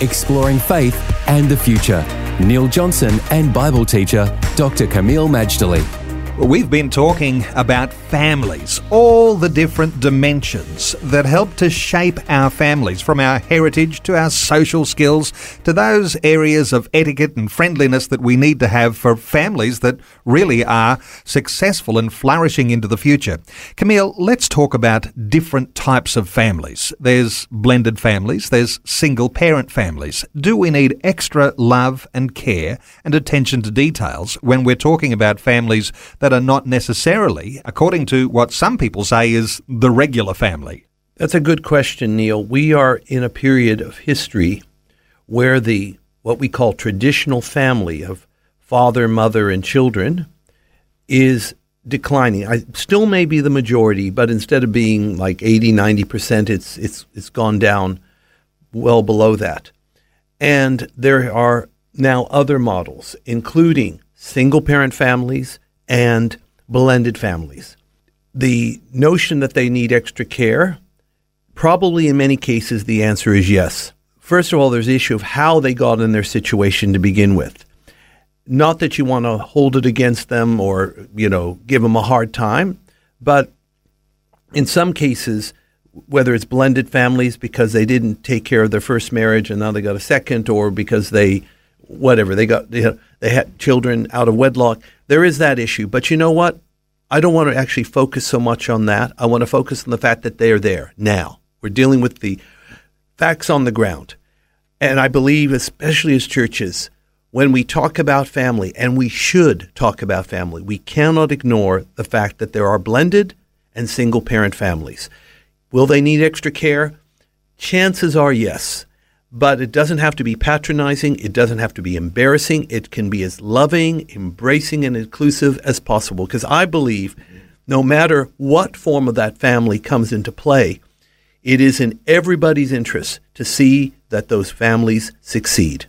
exploring faith and the future. Neil Johnson and Bible teacher Dr. Kameel Majdali. We've been talking about families, all the different dimensions that help to shape our families, from our heritage to our social skills to those areas of etiquette and friendliness that we need to have for families that really are successful and flourishing into the future. Kameel, let's talk about different types of families. There's blended families, there's single parent families. Do we need extra love and care and attention to details when we're talking about families that that are not necessarily, according to what some people say, is the regular family? That's a good question, Neil. We are in a period of history where the what we call traditional family of father, mother, and children is declining. I still may be the majority, but instead of being like 80, 90%, it's it's it's gone down well below that. And there are now other models, including single parent families, and blended families. The notion that they need extra care, probably in many cases, the answer is yes. First of all, there's the issue of how they got in their situation to begin with. Not that you want to hold it against them or, you know, give them a hard time, but in some cases, whether it's blended families because they didn't take care of their first marriage and now they got a second, or because they, whatever, they got, they, they had children out of wedlock, there is that issue. But you know what? I don't want to actually focus so much on that. I want to focus on the fact that they are there now. We're dealing with the facts on the ground. And I believe, especially as churches, when we talk about family, and we should talk about family, we cannot ignore the fact that there are blended and single parent families. Will they need extra care? Chances are yes but it doesn't have to be patronizing. It doesn't have to be embarrassing. It can be as loving, embracing, and inclusive as possible. Because I believe no matter what form of that family comes into play, it is in everybody's interest to see that those families succeed.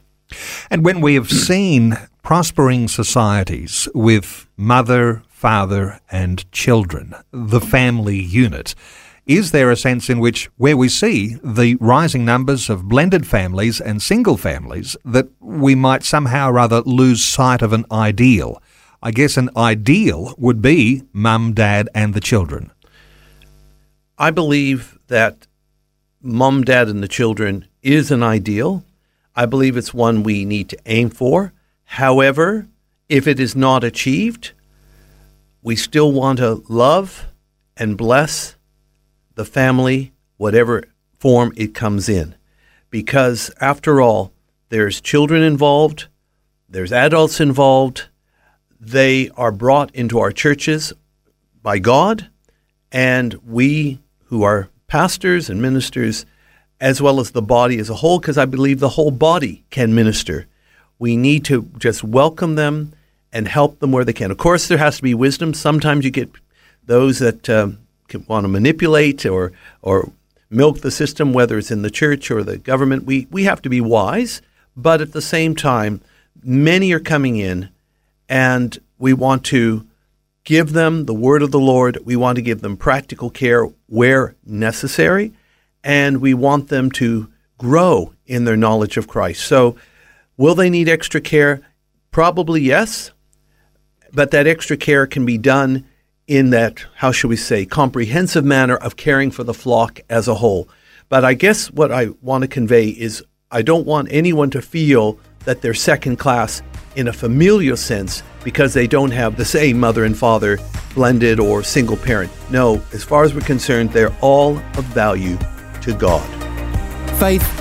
And when we have seen prospering societies with mother, father, and children, the family unit, is there a sense in which, where we see the rising numbers of blended families and single families, that we might somehow or other lose sight of an ideal? I guess an ideal would be mum, dad, and the children. I believe that mum, dad, and the children is an ideal. I believe it's one we need to aim for. However, if it is not achieved, we still want to love and bless the family, whatever form it comes in. Because after all, there's children involved, there's adults involved, they are brought into our churches by God, and we who are pastors and ministers, as well as the body as a whole, because I believe the whole body can minister. We need to just welcome them and help them where they can. Of course, there has to be wisdom. Sometimes you get those that um, want to manipulate or or milk the system, whether it's in the church or the government. We we have to be wise, but at the same time, many are coming in, and we want to give them the word of the Lord. We want to give them practical care where necessary, and we want them to grow in their knowledge of Christ. So, will they need extra care? Probably yes, but that extra care can be done in that, how should we say, comprehensive manner of caring for the flock as a whole. But I guess what I want to convey is I don't want anyone to feel that they're second class in a familial sense because they don't have the same mother and father, blended or single parent. No, as far as we're concerned, they're all of value to God. Faith